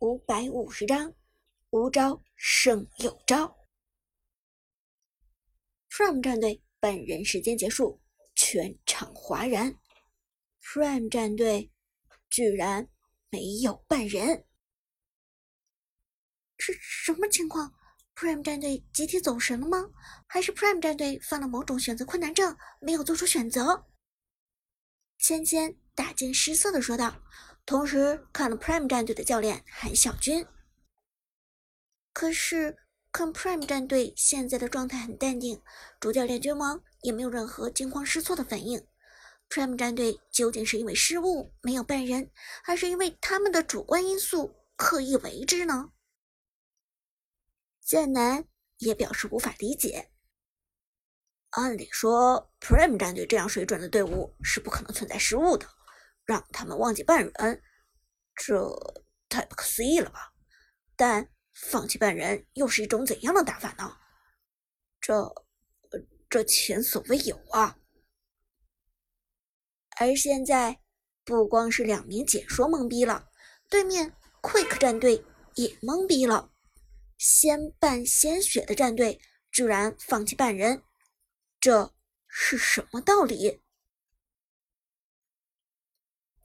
五百五十章，无招胜有招。Prime 战队本人时间结束，全场哗然。Prime 战队居然没有半人，是什么情况？Prime 战队集体走神了吗？还是 Prime 战队犯了某种选择困难症，没有做出选择？芊芊大惊失色的说道。同时看了 Prime 战队的教练韩小军，可是看 Prime 战队现在的状态很淡定，主教练君王也没有任何惊慌失措的反应。Prime 战队究竟是因为失误没有办人，还是因为他们的主观因素刻意为之呢？剑南也表示无法理解。按理说，Prime 战队这样水准的队伍是不可能存在失误的。让他们忘记半人，这太不可思议了吧？但放弃半人又是一种怎样的打法呢？这，这前所未有啊！而现在，不光是两名解说懵逼了，对面 Quick 战队也懵逼了。先半先血的战队居然放弃半人，这是什么道理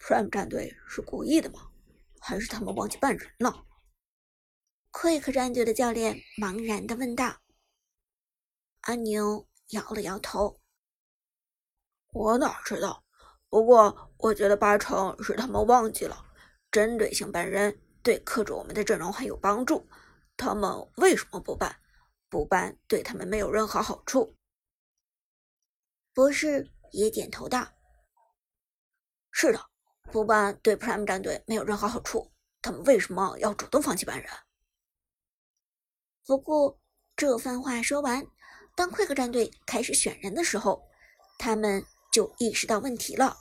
？Prime 战队是故意的吗？还是他们忘记办人了？Quick 战队的教练茫然的问道。阿牛摇了摇头：“我哪知道？不过我觉得八成是他们忘记了，针对性办人对克制我们的阵容很有帮助。他们为什么不办？不办对他们没有任何好处。”博士也点头道：“是的。”不办对 Prime 战队没有任何好处，他们为什么要主动放弃半人？不过这番话说完，当 Quick 战队开始选人的时候，他们就意识到问题了。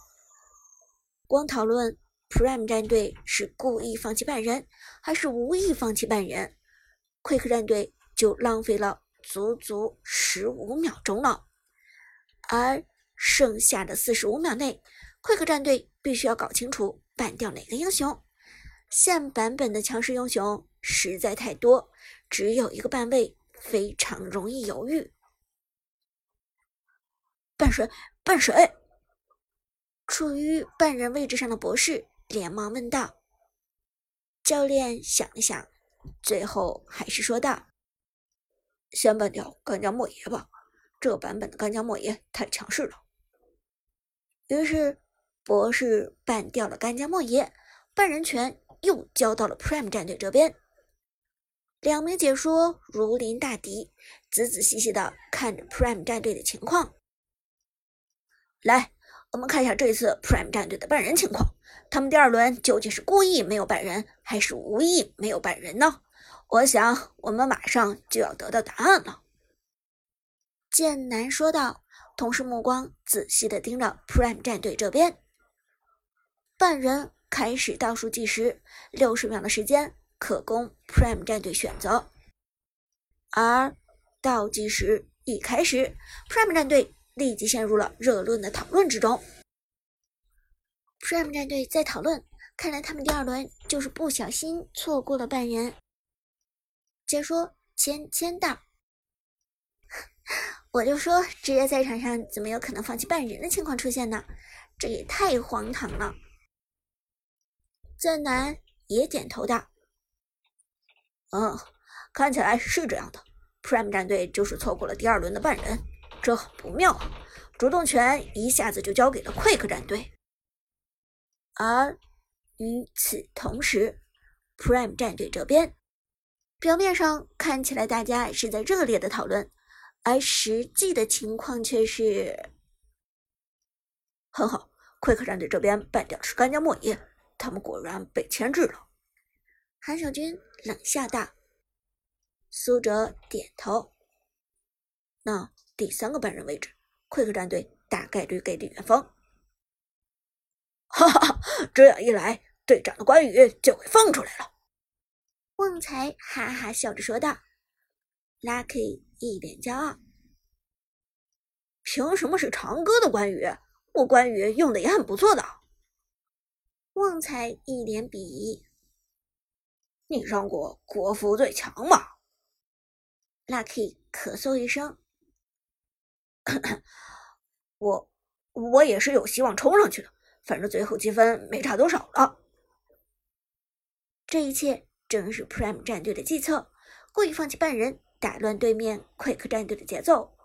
光讨论 Prime 战队是故意放弃半人，还是无意放弃半人，Quick 战队就浪费了足足十五秒钟了，而剩下的四十五秒内。Quick 战队必须要搞清楚办掉哪个英雄。现版本的强势英雄实在太多，只有一个半位非常容易犹豫。办谁？办谁？处于半人位置上的博士连忙问道。教练想了想，最后还是说道：“先办掉干将莫邪吧，这版本的干将莫邪太强势了。”于是。博士办掉了干将莫邪，半人权又交到了 Prime 战队这边。两名解说如临大敌，仔仔细细的看着 Prime 战队的情况。来，我们看一下这次 Prime 战队的半人情况。他们第二轮究竟是故意没有半人，还是无意没有半人呢？我想，我们马上就要得到答案了。剑南说道，同时目光仔细的盯着 Prime 战队这边。半人开始倒数计时，六十秒的时间可供 Prime 战队选择。而倒计时一开始，Prime 战队立即陷入了热论的讨论之中。Prime 战队在讨论，看来他们第二轮就是不小心错过了半人。解说签签到，我就说职业赛场上怎么有可能放弃半人的情况出现呢？这也太荒唐了。剑南也点头道：“嗯，看起来是这样的。Prime 战队就是错过了第二轮的半人，这很不妙啊！主动权一下子就交给了 Quick 战队。而与此同时，Prime 战队这边，表面上看起来大家是在热烈的讨论，而实际的情况却是……很好，Quick 战队这边败掉的是干将莫邪。”他们果然被牵制了。韩小军冷笑道：“苏哲点头。那第三个半人位置，Quick 战队大概率给李元芳。哈哈，这样一来，队长的关羽就会放出来了。”旺财哈哈笑着说道。Lucky 一脸骄傲：“凭什么是长歌的关羽？我关羽用的也很不错的。”旺财一脸鄙夷：“你上过国服最强吗？Lucky 咳嗽一声，我我也是有希望冲上去的，反正最后积分没差多少了。这一切正是 Prime 战队的计策，故意放弃半人，打乱对面 Quick 战队的节奏。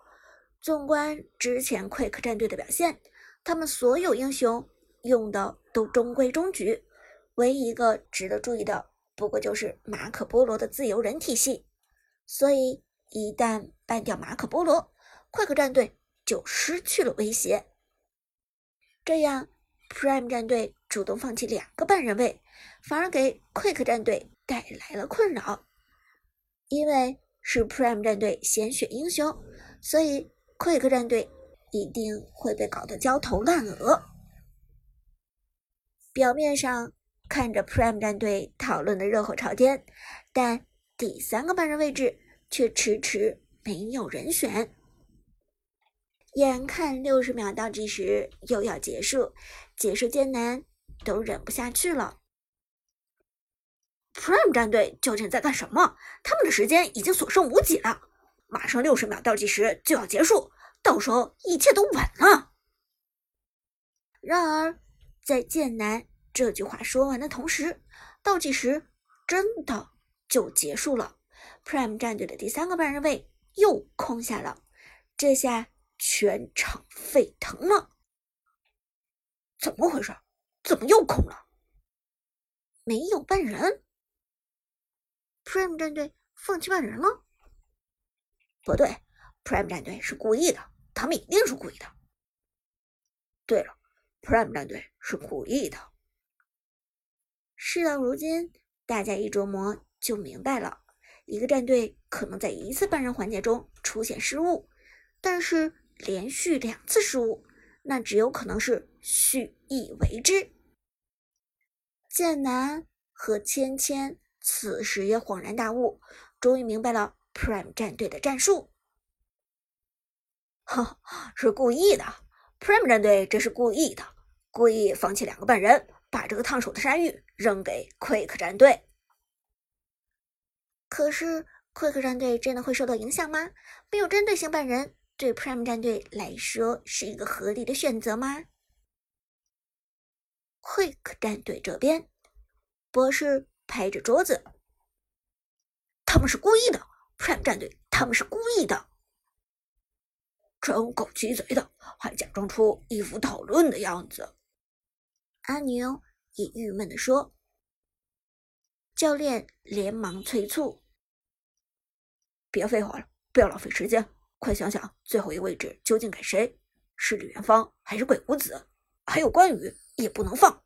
纵观之前 Quick 战队的表现，他们所有英雄用的都中规中矩，唯一一个值得注意的，不过就是马可波罗的自由人体系。所以一旦办掉马可波罗快克战队就失去了威胁。这样，Prime 战队主动放弃两个半人位，反而给 Quick 战队带来了困扰，因为是 Prime 战队先选英雄，所以。Quick 战队一定会被搞得焦头烂额。表面上看着 Prime 战队讨论的热火朝天，但第三个半人位置却迟迟没有人选。眼看六十秒倒计时又要结束，解说艰难都忍不下去了。Prime 战队究竟在干什么？他们的时间已经所剩无几了。马上六十秒倒计时就要结束，到时候一切都晚了。然而，在剑南这句话说完的同时，倒计时真的就结束了。Prime 战队的第三个半人位又空下了，这下全场沸腾了。怎么回事？怎么又空了？没有半人？Prime 战队放弃半人了？不对，Prime 战队是故意的，他们一定是故意的。对了，Prime 战队是故意的。事到如今，大家一琢磨就明白了：一个战队可能在一次半人环节中出现失误，但是连续两次失误，那只有可能是蓄意为之。剑南和芊芊此时也恍然大悟，终于明白了。Prime 战队的战术，哈，是故意的。Prime 战队这是故意的，故意放弃两个半人，把这个烫手的山芋扔给 Quick 战队。可是 Quick 战队真的会受到影响吗？没有针对性半人，对 Prime 战队来说是一个合理的选择吗？Quick 战队这边，博士拍着桌子，他们是故意的。Prime 战队，他们是故意的，真够鸡贼的，还假装出一副讨论的样子。阿牛也郁闷地说。教练连忙催促：“别废话了，不要浪费时间，快想想最后一个位置究竟给谁？是李元芳还是鬼谷子？还有关羽也不能放。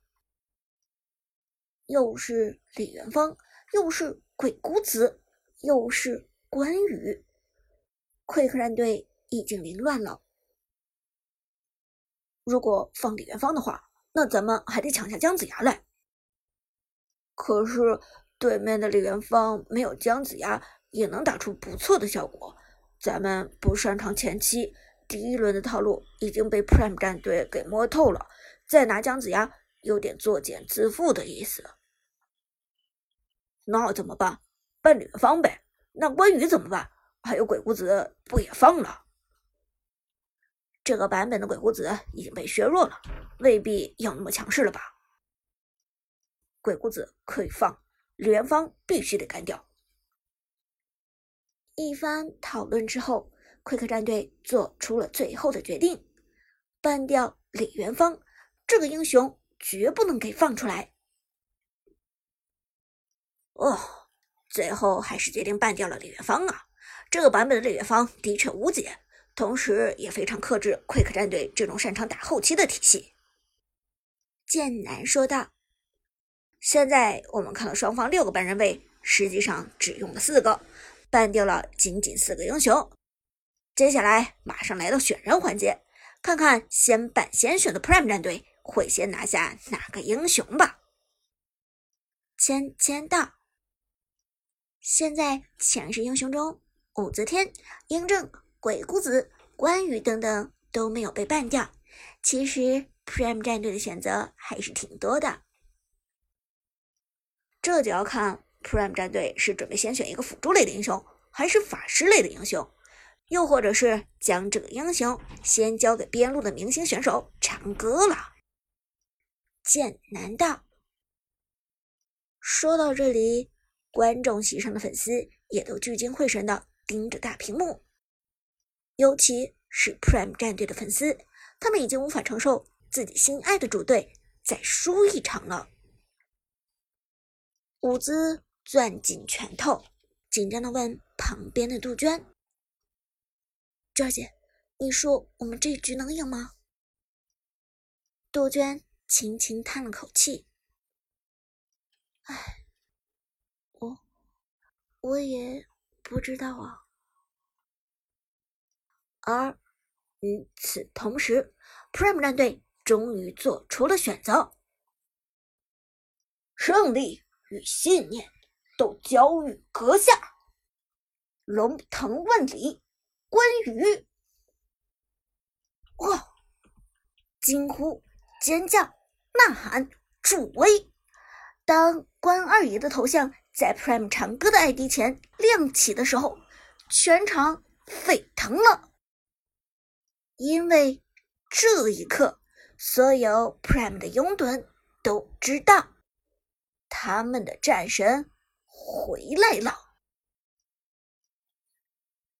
又是李元芳，又是鬼谷子，又是……”关羽，Quick 战队已经凌乱了。如果放李元芳的话，那咱们还得抢下姜子牙来。可是对面的李元芳没有姜子牙也能打出不错的效果。咱们不擅长前期，第一轮的套路已经被 Prime 战队给摸透了，再拿姜子牙有点作茧自缚的意思。那怎么办？办李元芳呗。那关羽怎么办？还有鬼谷子不也放了？这个版本的鬼谷子已经被削弱了，未必要那么强势了吧？鬼谷子可以放，李元芳必须得干掉。一番讨论之后奎克战队做出了最后的决定：办掉李元芳，这个英雄绝不能给放出来。哦。最后还是决定办掉了李元芳啊！这个版本的李元芳的确无解，同时也非常克制 Quick 战队这种擅长打后期的体系。剑南说道：“现在我们看到双方六个半人位，实际上只用了四个，办掉了仅仅四个英雄。接下来马上来到选人环节，看看先办先选的 Prime 战队会先拿下哪个英雄吧。”签签到。现在强势英雄中，武则天、嬴政、鬼谷子、关羽等等都没有被办掉。其实 Prime 战队的选择还是挺多的，这就要看 Prime 战队是准备先选一个辅助类的英雄，还是法师类的英雄？又或者是将这个英雄先交给边路的明星选手长歌了？剑南道。说到这里，观众席上的粉丝也都聚精会神的盯着大屏幕，尤其是 Prime 战队的粉丝，他们已经无法承受自己心爱的主队再输一场了。伍兹攥紧拳头，紧张的问旁边的杜鹃：“娟姐，你说我们这局能赢吗？”杜鹃轻轻叹了口气。唉，我我也不知道啊。而与此同时，Prime 战队终于做出了选择：胜利与信念都交予阁下。龙腾万里，关羽！哇！惊呼、尖叫、呐喊、助威。当关二爷的头像在 Prime 长歌的 ID 前亮起的时候，全场沸腾了，因为这一刻，所有 Prime 的拥趸都知道，他们的战神回来了。